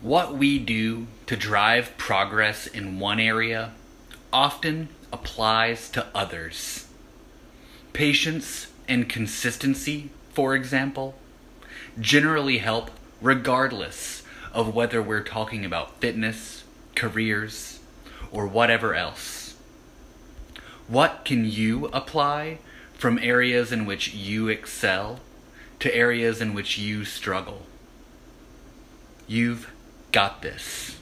What we do to drive progress in one area often applies to others. Patience and consistency, for example, generally help regardless of whether we're talking about fitness, careers, or whatever else. What can you apply from areas in which you excel to areas in which you struggle? You've got this.